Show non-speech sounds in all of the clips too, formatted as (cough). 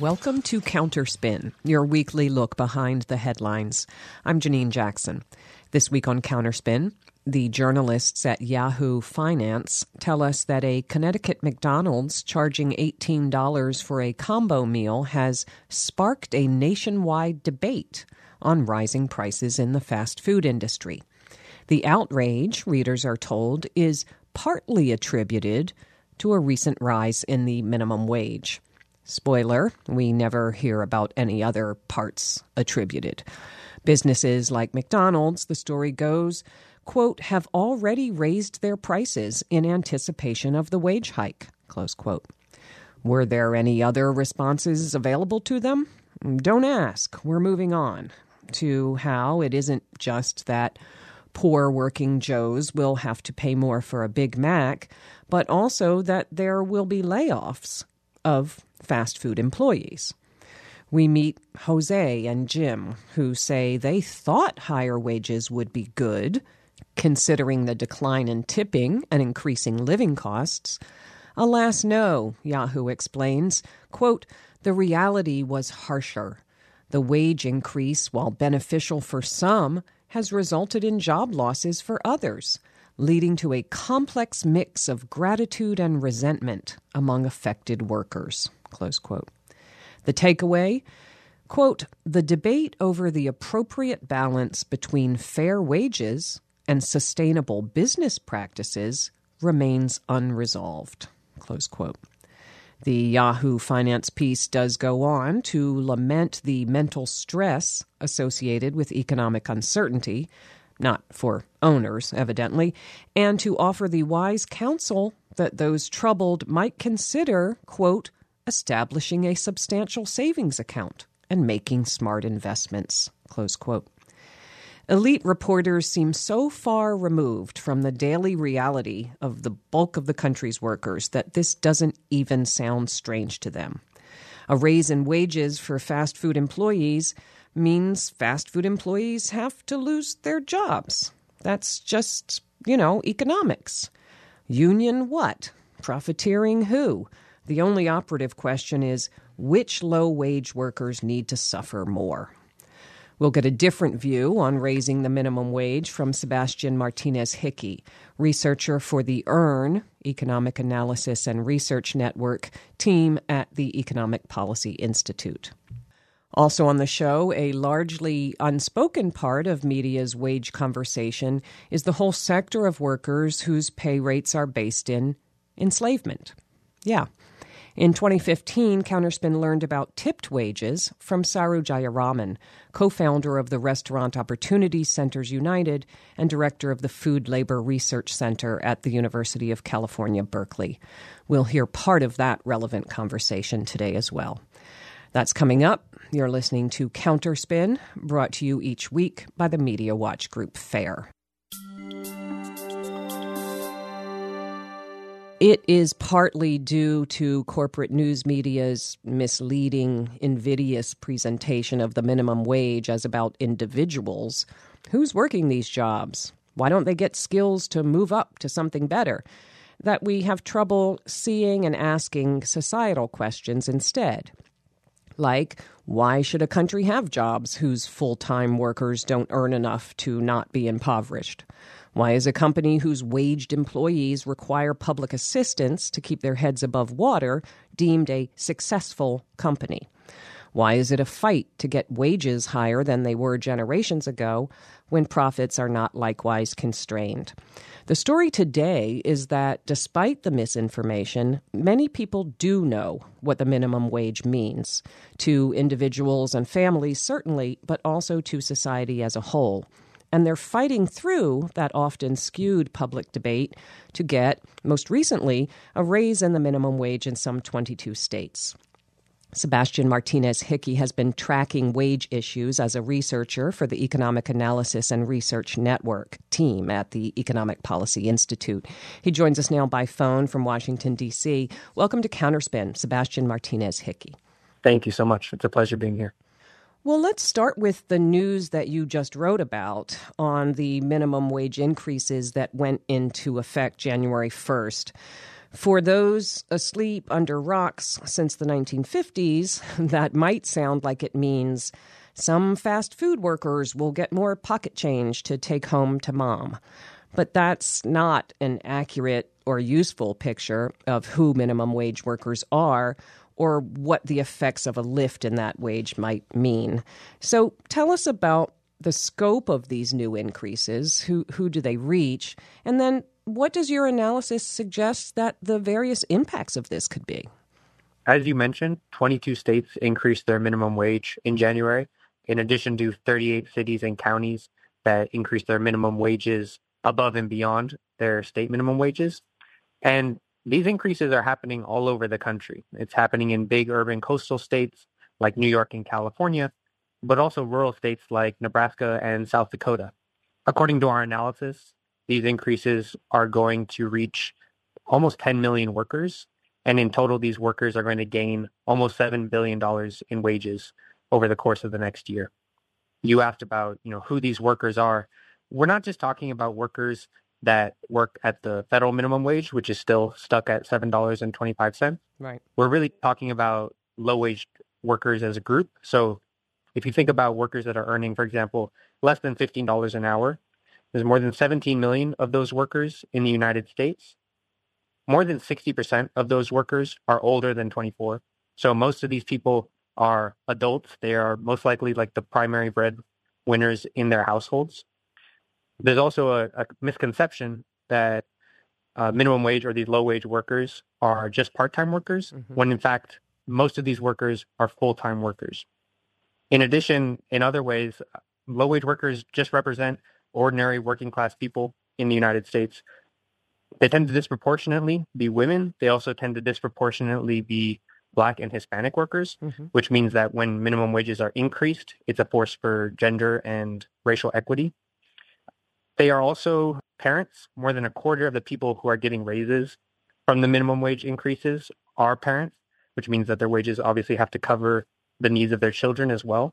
Welcome to Counterspin, your weekly look behind the headlines. I'm Janine Jackson. This week on Counterspin, the journalists at Yahoo Finance tell us that a Connecticut McDonald's charging $18 for a combo meal has sparked a nationwide debate on rising prices in the fast food industry. The outrage, readers are told, is partly attributed to a recent rise in the minimum wage. Spoiler, we never hear about any other parts attributed. Businesses like McDonald's, the story goes, quote, have already raised their prices in anticipation of the wage hike, close quote. Were there any other responses available to them? Don't ask. We're moving on to how it isn't just that poor working Joes will have to pay more for a Big Mac, but also that there will be layoffs of fast food employees. We meet Jose and Jim, who say they thought higher wages would be good, considering the decline in tipping and increasing living costs. Alas, no, Yahoo explains. Quote, the reality was harsher. The wage increase, while beneficial for some, has resulted in job losses for others, leading to a complex mix of gratitude and resentment among affected workers. Close quote. The takeaway quote, the debate over the appropriate balance between fair wages and sustainable business practices remains unresolved. Close quote. The Yahoo Finance piece does go on to lament the mental stress associated with economic uncertainty, not for owners, evidently, and to offer the wise counsel that those troubled might consider, quote, establishing a substantial savings account and making smart investments. Close quote. Elite reporters seem so far removed from the daily reality of the bulk of the country's workers that this doesn't even sound strange to them. A raise in wages for fast food employees means fast food employees have to lose their jobs. That's just, you know, economics. Union what? Profiteering who? The only operative question is which low wage workers need to suffer more? We'll get a different view on raising the minimum wage from Sebastian Martinez Hickey, researcher for the EARN, Economic Analysis and Research Network, team at the Economic Policy Institute. Also on the show, a largely unspoken part of media's wage conversation is the whole sector of workers whose pay rates are based in enslavement. Yeah, in 2015, Counterspin learned about tipped wages from Saru Jayaraman, co founder of the Restaurant Opportunity Centers United and director of the Food Labor Research Center at the University of California, Berkeley. We'll hear part of that relevant conversation today as well. That's coming up. You're listening to Counterspin, brought to you each week by the Media Watch Group FAIR. It is partly due to corporate news media's misleading, invidious presentation of the minimum wage as about individuals. Who's working these jobs? Why don't they get skills to move up to something better? That we have trouble seeing and asking societal questions instead. Like, why should a country have jobs whose full time workers don't earn enough to not be impoverished? Why is a company whose waged employees require public assistance to keep their heads above water deemed a successful company? Why is it a fight to get wages higher than they were generations ago when profits are not likewise constrained? The story today is that despite the misinformation, many people do know what the minimum wage means to individuals and families, certainly, but also to society as a whole. And they're fighting through that often skewed public debate to get, most recently, a raise in the minimum wage in some 22 states. Sebastian Martinez Hickey has been tracking wage issues as a researcher for the Economic Analysis and Research Network team at the Economic Policy Institute. He joins us now by phone from Washington, D.C. Welcome to Counterspin, Sebastian Martinez Hickey. Thank you so much. It's a pleasure being here. Well, let's start with the news that you just wrote about on the minimum wage increases that went into effect January 1st. For those asleep under rocks since the 1950s, (laughs) that might sound like it means some fast food workers will get more pocket change to take home to mom. But that's not an accurate or useful picture of who minimum wage workers are or what the effects of a lift in that wage might mean. So tell us about the scope of these new increases. Who, who do they reach? And then what does your analysis suggest that the various impacts of this could be? As you mentioned, 22 states increased their minimum wage in January, in addition to 38 cities and counties that increased their minimum wages above and beyond their state minimum wages. And these increases are happening all over the country. It's happening in big urban coastal states like New York and California, but also rural states like Nebraska and South Dakota. According to our analysis, these increases are going to reach almost 10 million workers. And in total, these workers are going to gain almost $7 billion in wages over the course of the next year. You asked about, you know, who these workers are. We're not just talking about workers that work at the federal minimum wage, which is still stuck at $7.25. Right. We're really talking about low wage workers as a group. So if you think about workers that are earning, for example, less than $15 an hour, there's more than 17 million of those workers in the United States. More than 60% of those workers are older than 24. So most of these people are adults. They are most likely like the primary breadwinners in their households. There's also a, a misconception that uh, minimum wage or these low wage workers are just part time workers, mm-hmm. when in fact, most of these workers are full time workers. In addition, in other ways, low wage workers just represent ordinary working class people in the United States. They tend to disproportionately be women. They also tend to disproportionately be Black and Hispanic workers, mm-hmm. which means that when minimum wages are increased, it's a force for gender and racial equity. They are also parents. More than a quarter of the people who are getting raises from the minimum wage increases are parents, which means that their wages obviously have to cover the needs of their children as well.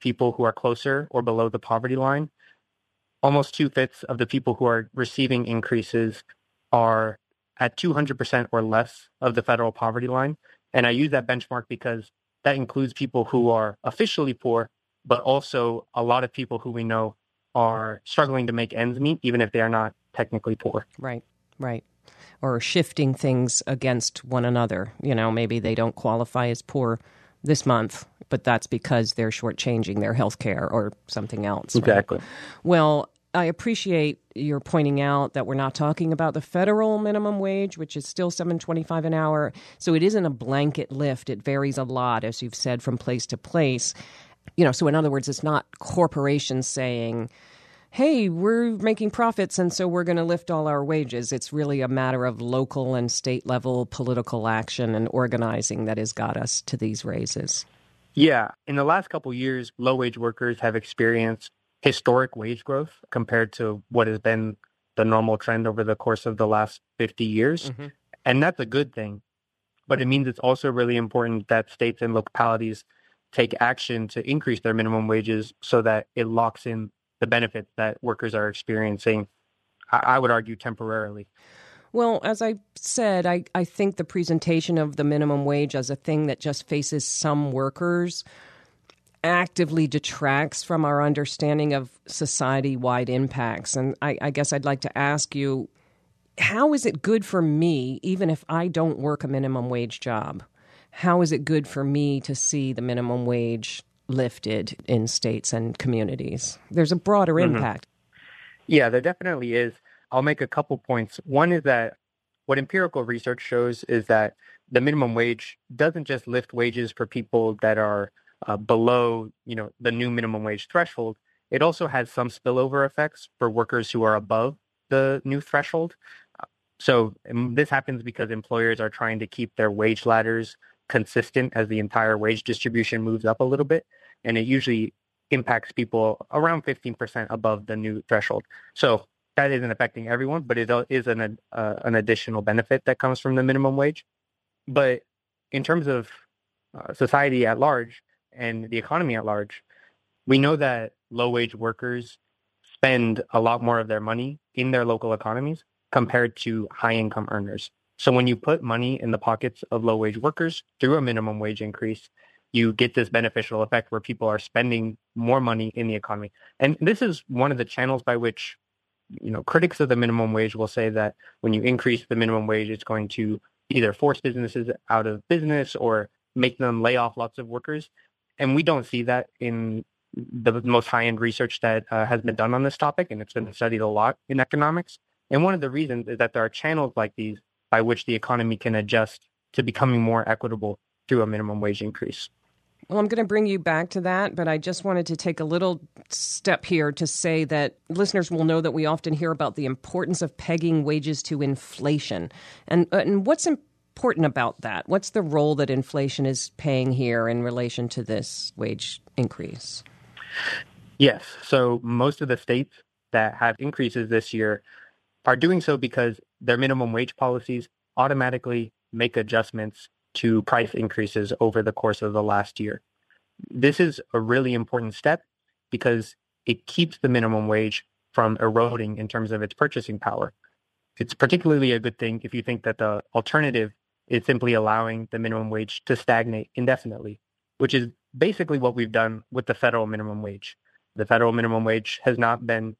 People who are closer or below the poverty line, almost two fifths of the people who are receiving increases are at 200% or less of the federal poverty line. And I use that benchmark because that includes people who are officially poor, but also a lot of people who we know are struggling to make ends meet, even if they are not technically poor. Right, right. Or shifting things against one another. You know, maybe they don't qualify as poor this month, but that's because they're shortchanging their health care or something else. Exactly. Right? Well, I appreciate your pointing out that we're not talking about the federal minimum wage, which is still seven twenty-five an hour. So it isn't a blanket lift. It varies a lot, as you've said, from place to place you know, so in other words, it's not corporations saying, hey, we're making profits and so we're going to lift all our wages. It's really a matter of local and state level political action and organizing that has got us to these raises. Yeah. In the last couple years, low wage workers have experienced historic wage growth compared to what has been the normal trend over the course of the last 50 years. Mm-hmm. And that's a good thing. But it means it's also really important that states and localities take action to increase their minimum wages so that it locks in the benefits that workers are experiencing, I, would argue temporarily. Well, as I said, I, I think the presentation of the minimum wage as a thing that just faces some workers actively detracts from our understanding of society wide impacts. And I, I guess I'd like to ask you how is it good for me, even if I don't work a minimum wage job? How is it good for me to see the minimum wage lifted in states and communities? There's a broader mm-hmm. impact. Yeah, there definitely is. I'll make a couple points. One is that what empirical research shows is that the minimum wage doesn't just lift wages for people that are uh, below, you know, the new minimum wage threshold. It also has some spillover effects for workers who are above the new threshold. So this happens because employers are trying to keep their wage ladders consistent as the entire wage distribution moves up a little bit. And it usually impacts people around 15% above the new threshold. So that isn't affecting everyone, but it is an, uh, an additional benefit that comes from the minimum wage. But in terms of uh, society at large and the economy at large, we know that low wage workers spend a lot more of their money in their local economies compared to high income earners. So when you put money in the pockets of low wage workers through a minimum wage increase, you get this beneficial effect where people are spending more money in the economy. And this is one of the channels by which you know critics of the minimum wage will say that when you increase the minimum wage it's going to either force businesses out of business or make them lay off lots of workers. And we don't see that in the most high end research that uh, has been done on this topic, and it's been studied a lot in economics. And one of the reasons is that there are channels like these by which the economy can adjust to becoming more equitable through a minimum wage increase. Well, I'm going to bring you back to that, but I just wanted to take a little step here to say that listeners will know that we often hear about the importance of pegging wages to inflation. And, uh, and what's important about that? What's the role that inflation is paying here in relation to this wage increase? Yes. So most of the states that have increases this year are doing so because their minimum wage policies automatically make adjustments to price increases over the course of the last year. This is a really important step because it keeps the minimum wage from eroding in terms of its purchasing power. It's particularly a good thing if you think that the alternative is simply allowing the minimum wage to stagnate indefinitely, which is basically what we've done with the federal minimum wage. The federal minimum wage has not been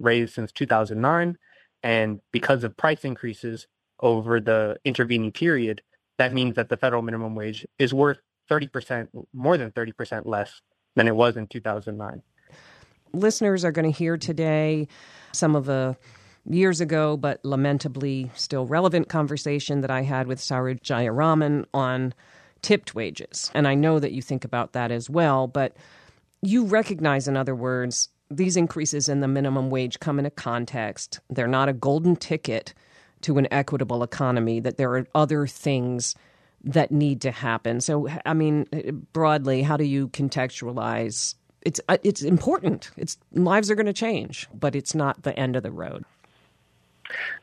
raised since 2009. And because of price increases over the intervening period, that means that the federal minimum wage is worth 30%, more than 30% less than it was in 2009. Listeners are going to hear today some of the years ago, but lamentably still relevant conversation that I had with Saru Jayaraman on tipped wages. And I know that you think about that as well, but you recognize, in other words, these increases in the minimum wage come in a context. They're not a golden ticket to an equitable economy, that there are other things that need to happen. So, I mean, broadly, how do you contextualize? It's uh, it's important. It's lives are going to change, but it's not the end of the road.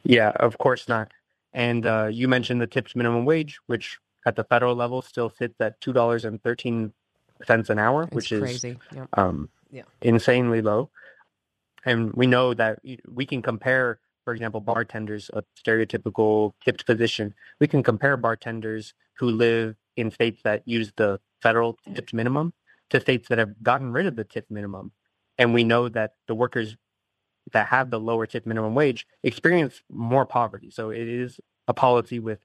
Yeah, of course not. And uh, you mentioned the tips minimum wage, which at the federal level still sits at two dollars and thirteen cents an hour, it's which crazy. is yep. um, yeah. insanely low. And we know that we can compare, for example, bartenders, a stereotypical tipped position. We can compare bartenders who live in states that use the federal tipped minimum to states that have gotten rid of the tip minimum. And we know that the workers that have the lower tip minimum wage experience more poverty. So it is a policy with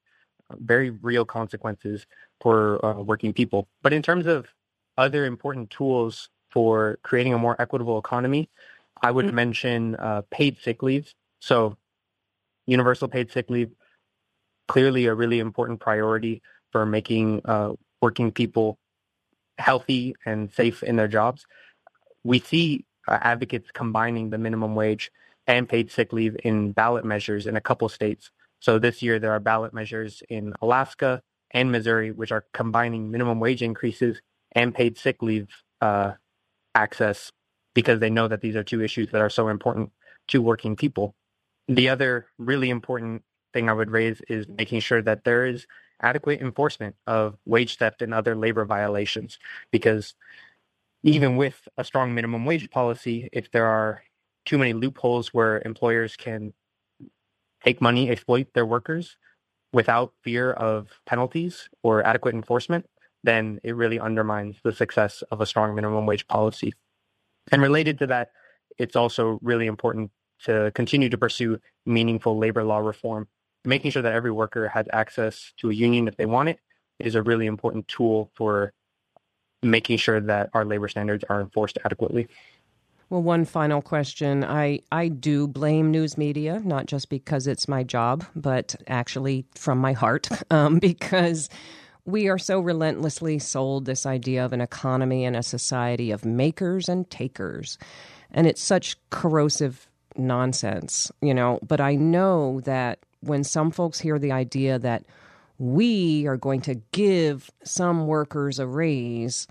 very real consequences for uh, working people. But in terms of other important tools for creating a more equitable economy, I would mm-hmm. mention uh, paid sick leave. So universal paid sick leave, clearly a really important priority for making uh, working people healthy and safe in their jobs. We see uh, advocates combining the minimum wage and paid sick leave in ballot measures in a couple states. So this year there are ballot measures in Alaska and Missouri which are combining minimum wage increases and paid sick leave uh, access because they know that these are two issues that are so important to working people. The other really important thing I would raise is making sure that there is adequate enforcement of wage theft and other labor violations because even with a strong minimum wage policy, if there are too many loopholes where employers can take money, exploit their workers without fear of penalties or adequate enforcement, then it really undermines the success of a strong minimum wage policy. And related to that, it's also really important to continue to pursue meaningful labor law reform. Making sure that every worker has access to a union if they want it is a really important tool for making sure that our labor standards are enforced adequately. Well, one final question. I, I do blame news media, not just because it's my job, but actually from my heart, (laughs) um, because we are so relentlessly sold this idea of an economy and a society of makers and takers. And it's such corrosive nonsense, you know. But I know that when some folks hear the idea that we are going to give some workers a raise,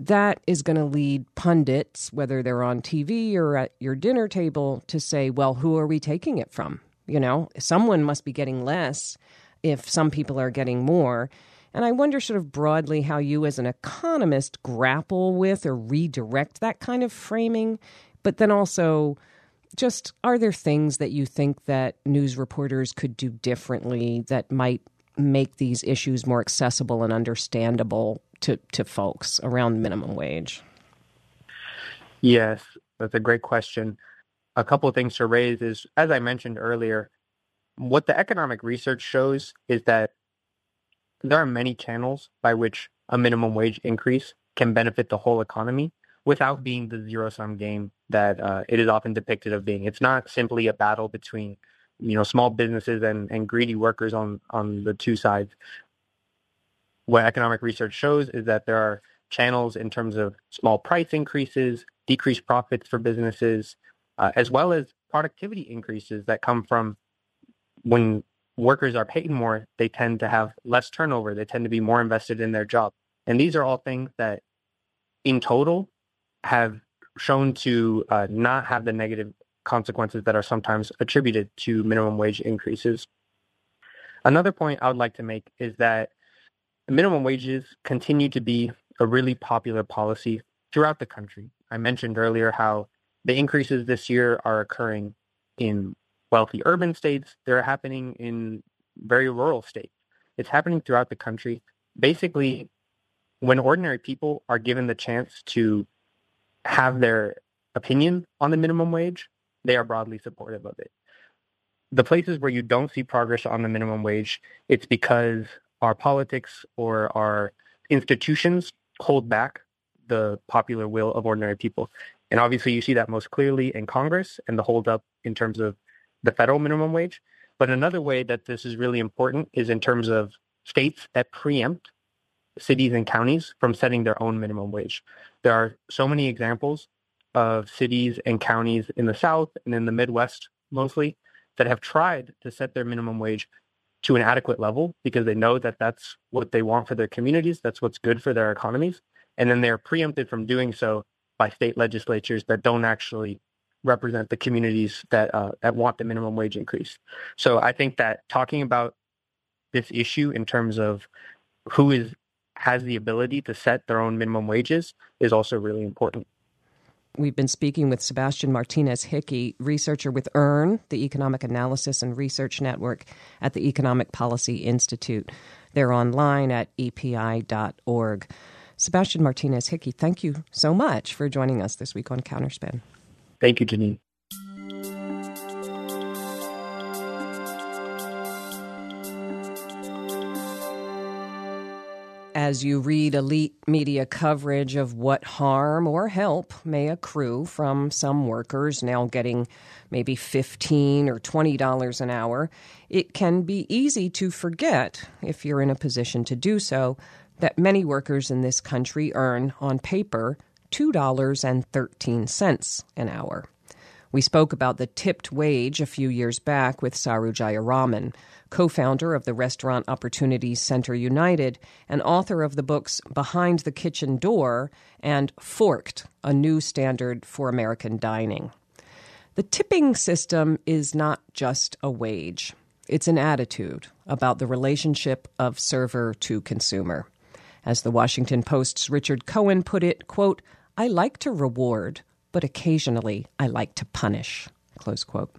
that is going to lead pundits, whether they're on TV or at your dinner table, to say, well, who are we taking it from? You know, someone must be getting less if some people are getting more. And I wonder, sort of broadly, how you as an economist grapple with or redirect that kind of framing, but then also just are there things that you think that news reporters could do differently that might make these issues more accessible and understandable to, to folks around minimum wage? Yes, that's a great question. A couple of things to raise is, as I mentioned earlier, what the economic research shows is that there are many channels by which a minimum wage increase can benefit the whole economy without being the zero sum game that uh, it is often depicted of being. It's not simply a battle between you know small businesses and, and greedy workers on on the two sides. What economic research shows is that there are channels in terms of small price increases, decreased profits for businesses, uh, as well as productivity increases that come from when workers are paid more, they tend to have less turnover. They tend to be more invested in their job. And these are all things that in total have shown to uh, not have the negative consequences that are sometimes attributed to minimum wage increases. Another point I would like to make is that minimum wages continue to be a really popular policy throughout the country. I mentioned earlier how the increases this year are occurring in wealthy urban states. They're happening in very rural states. It's happening throughout the country. Basically, when ordinary people are given the chance to have their opinion on the minimum wage, they are broadly supportive of it. The places where you don't see progress on the minimum wage, it's because our politics or our institutions hold back the popular will of ordinary people. And obviously, you see that most clearly in Congress and the holdup in terms of the federal minimum wage. But another way that this is really important is in terms of states that preempt cities and counties from setting their own minimum wage. There are so many examples of cities and counties in the South and in the Midwest mostly that have tried to set their minimum wage to an adequate level because they know that that's what they want for their communities, that's what's good for their economies. And then they're preempted from doing so by state legislatures that don't actually represent the communities that uh, that want the minimum wage increase. So I think that talking about this issue in terms of who is has the ability to set their own minimum wages is also really important. We've been speaking with Sebastian Martinez Hickey, researcher with EARN, the Economic Analysis and Research Network at the Economic Policy Institute. They're online at epi.org. Sebastian Martinez Hickey, thank you so much for joining us this week on Counterspin. Thank you, Janine. As you read elite media coverage of what harm or help may accrue from some workers now getting maybe 15 or $20 an hour, it can be easy to forget, if you're in a position to do so, that many workers in this country earn, on paper, $2.13 an hour. We spoke about the tipped wage a few years back with Saru Jayaraman, co founder of the Restaurant Opportunities Center United and author of the books Behind the Kitchen Door and Forked, a new standard for American dining. The tipping system is not just a wage, it's an attitude about the relationship of server to consumer. As the Washington Post's Richard Cohen put it, quote, I like to reward, but occasionally I like to punish. Close quote.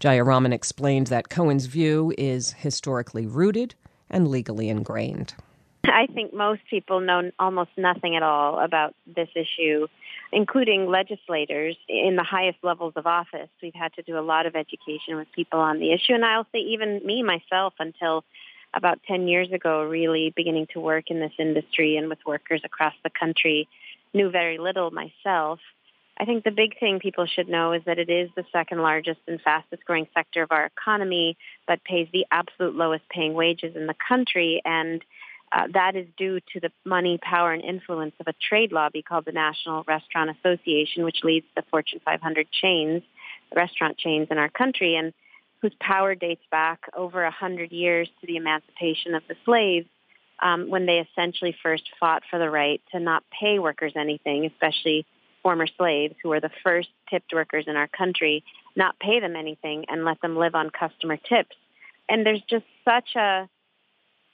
Jayaraman explained that Cohen's view is historically rooted and legally ingrained. I think most people know almost nothing at all about this issue, including legislators in the highest levels of office. We've had to do a lot of education with people on the issue, and I'll say even me myself until about 10 years ago, really beginning to work in this industry and with workers across the country knew very little myself. I think the big thing people should know is that it is the second largest and fastest growing sector of our economy, but pays the absolute lowest paying wages in the country. And uh, that is due to the money, power, and influence of a trade lobby called the National Restaurant Association, which leads the Fortune 500 chains, restaurant chains in our country, and whose power dates back over a hundred years to the emancipation of the slaves um, when they essentially first fought for the right to not pay workers anything, especially former slaves who were the first tipped workers in our country, not pay them anything and let them live on customer tips. And there's just such a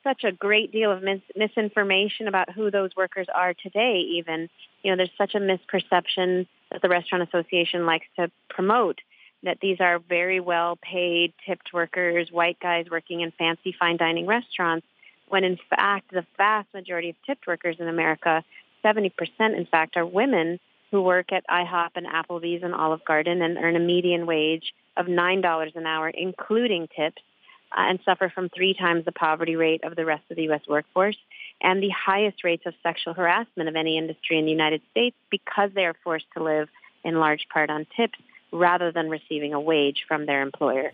such a great deal of mis- misinformation about who those workers are today even you know there's such a misperception that the restaurant association likes to promote that these are very well paid tipped workers, white guys working in fancy fine dining restaurants, when in fact the vast majority of tipped workers in America, 70% in fact, are women who work at IHOP and Applebee's and Olive Garden and earn a median wage of $9 an hour, including tips, uh, and suffer from three times the poverty rate of the rest of the U.S. workforce and the highest rates of sexual harassment of any industry in the United States because they are forced to live in large part on tips rather than receiving a wage from their employer.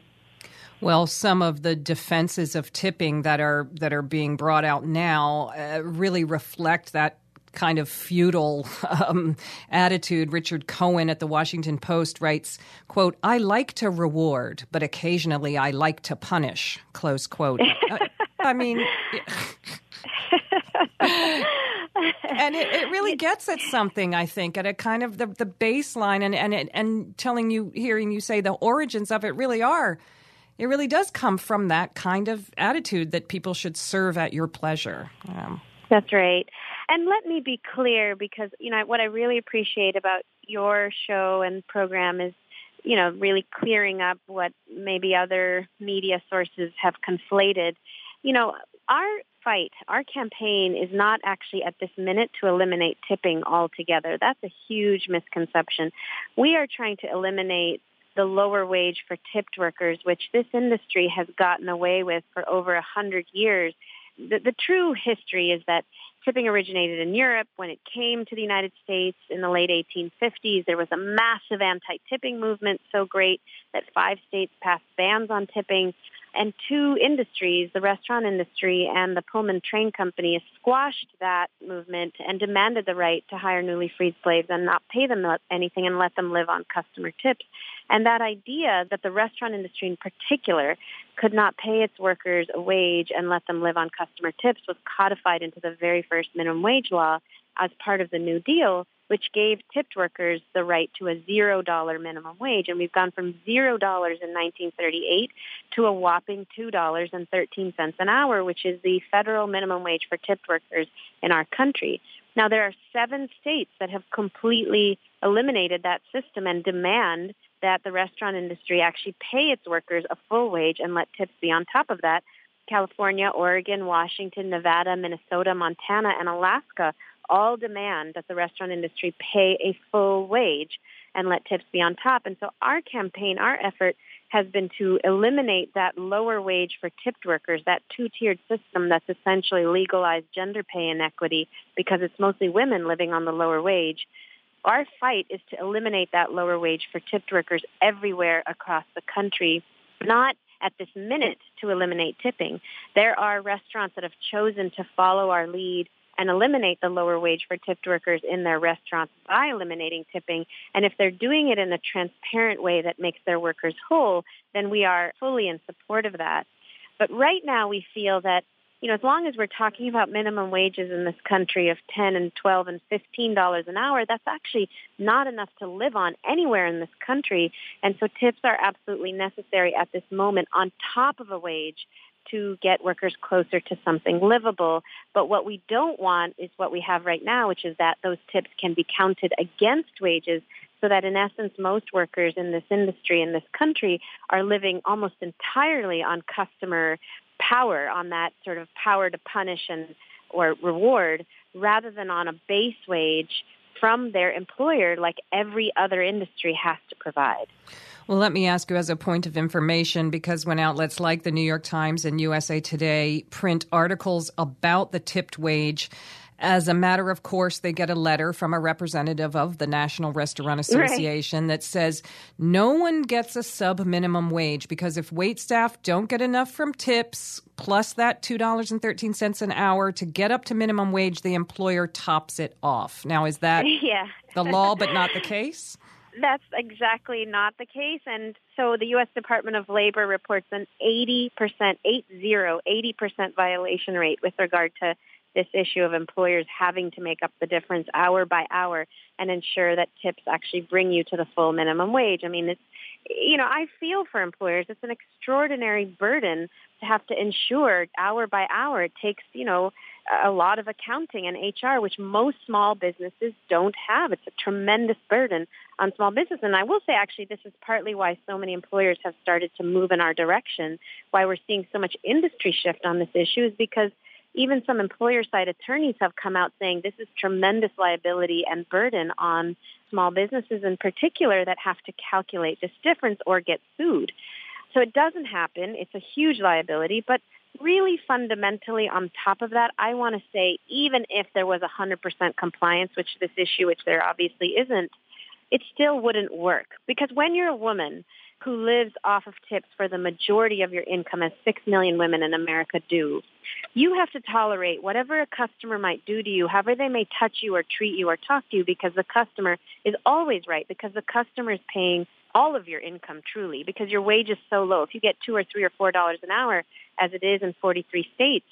Well, some of the defenses of tipping that are that are being brought out now uh, really reflect that kind of feudal (laughs) um, attitude. Richard Cohen at the Washington Post writes, "quote I like to reward, but occasionally I like to punish." Close quote. (laughs) uh, I mean. (laughs) and it, it, really gets at something, I think, at a kind of the, the baseline and, and, and telling you, hearing you say the origins of it really are. It really does come from that kind of attitude that people should serve at your pleasure. Um, That's right. And let me be clear because, you know, what I really appreciate about your show and program is, you know, really clearing up what maybe other media sources have conflated. You know, our fight, our campaign is not actually at this minute to eliminate tipping altogether. That's a huge misconception. We are trying to eliminate the lower wage for tipped workers, which this industry has gotten away with for over a hundred years. The, the true history is that tipping originated in Europe. When it came to the United States in the late 1850s, there was a massive anti-tipping movement so great that five states passed bans on tipping and two industries, the restaurant industry and the Pullman Train Company, squashed that movement and demanded the right to hire newly freed slaves and not pay them anything and let them live on customer tips. And that idea that the restaurant industry in particular could not pay its workers a wage and let them live on customer tips was codified into the very first minimum wage law as part of the New Deal which gave tipped workers the right to a zero dollar minimum wage. And we've gone from zero dollars in 1938 to a whopping two dollars and thirteen cents an hour, which is the federal minimum wage for tipped workers in our country. Now there are seven states that have completely eliminated that system and demand that the restaurant industry actually pay its workers a full wage and let tips be on top of that. California, Oregon, Washington, Nevada, Minnesota, Montana, and Alaska all demand that the restaurant industry pay a full wage and let tips be on top. And so our campaign, our effort has been to eliminate that lower wage for tipped workers, that two-tiered system that's essentially legalized gender pay inequity because it's mostly women living on the lower wage. Our fight is to eliminate that lower wage for tipped workers everywhere across the country, not at this minute to eliminate tipping. There are restaurants that have chosen to follow our lead and eliminate the lower wage for tipped workers in their restaurants by eliminating tipping. And if they're doing it in a transparent way that makes their workers whole, then we are fully in support of that. But right now we feel that you know, as long as we're talking about minimum wages in this country of 10 and 12 and 15 dollars an hour, that's actually not enough to live on anywhere in this country. And so tips are absolutely necessary at this moment on top of a wage to get workers closer to something livable. But what we don't want is what we have right now, which is that those tips can be counted against wages so that in essence most workers in this industry in this country are living almost entirely on customer power on that sort of power to punish and or reward rather than on a base wage from their employer like every other industry has to provide. Well, let me ask you as a point of information because when outlets like the New York Times and USA Today print articles about the tipped wage, as a matter of course, they get a letter from a representative of the National Restaurant Association right. that says no one gets a sub minimum wage because if wait staff don't get enough from tips plus that $2.13 an hour to get up to minimum wage, the employer tops it off. Now, is that (laughs) yeah. the law but not the case? (laughs) That's exactly not the case. And so the U.S. Department of Labor reports an 80%, 80, 80% violation rate with regard to this issue of employers having to make up the difference hour by hour and ensure that tips actually bring you to the full minimum wage. I mean, it's, you know, I feel for employers. It's an extraordinary burden to have to ensure hour by hour. It takes, you know, a lot of accounting and HR, which most small businesses don't have. It's a tremendous burden on small business. And I will say, actually, this is partly why so many employers have started to move in our direction, why we're seeing so much industry shift on this issue, is because even some employer side attorneys have come out saying this is tremendous liability and burden on small businesses in particular that have to calculate this difference or get sued. So it doesn't happen. It's a huge liability, but really fundamentally on top of that, I want to say even if there was 100% compliance, which this issue, which there obviously isn't, it still wouldn't work. Because when you're a woman who lives off of tips for the majority of your income, as 6 million women in America do, you have to tolerate whatever a customer might do to you, however they may touch you or treat you or talk to you, because the customer is always right, because the customer is paying all of your income truly, because your wage is so low. If you get two or three or four dollars an hour, as it is in 43 states,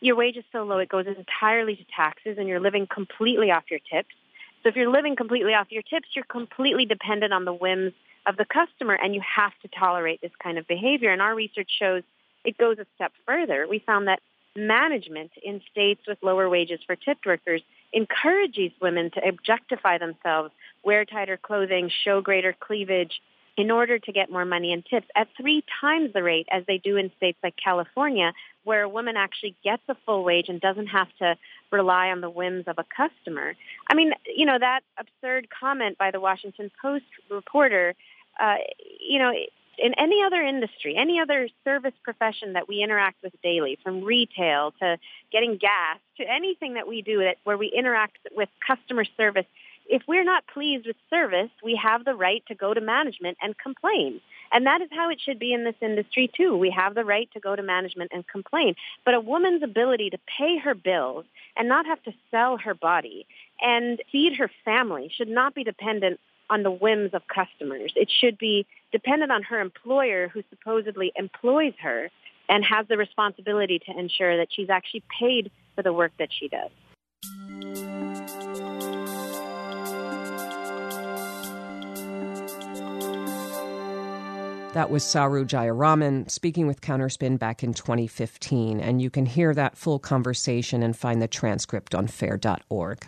your wage is so low it goes entirely to taxes and you're living completely off your tips. So if you're living completely off your tips, you're completely dependent on the whims of the customer and you have to tolerate this kind of behavior. And our research shows it goes a step further. We found that management in states with lower wages for tipped workers encourages women to objectify themselves, wear tighter clothing, show greater cleavage, in order to get more money in tips at three times the rate as they do in states like California, where a woman actually gets a full wage and doesn't have to rely on the whims of a customer. I mean, you know, that absurd comment by the Washington Post reporter, uh, you know, in any other industry, any other service profession that we interact with daily, from retail to getting gas to anything that we do that where we interact with customer service, if we're not pleased with service, we have the right to go to management and complain. And that is how it should be in this industry too. We have the right to go to management and complain. But a woman's ability to pay her bills and not have to sell her body and feed her family should not be dependent on the whims of customers. It should be dependent on her employer who supposedly employs her and has the responsibility to ensure that she's actually paid for the work that she does. That was Saru Jayaraman speaking with Counterspin back in 2015, and you can hear that full conversation and find the transcript on fair.org.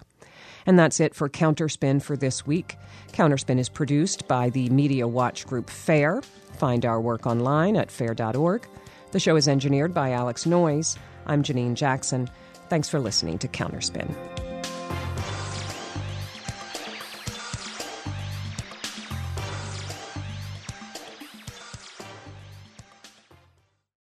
And that's it for Counterspin for this week. Counterspin is produced by the media watch group FAIR. Find our work online at fair.org. The show is engineered by Alex Noyes. I'm Janine Jackson. Thanks for listening to Counterspin.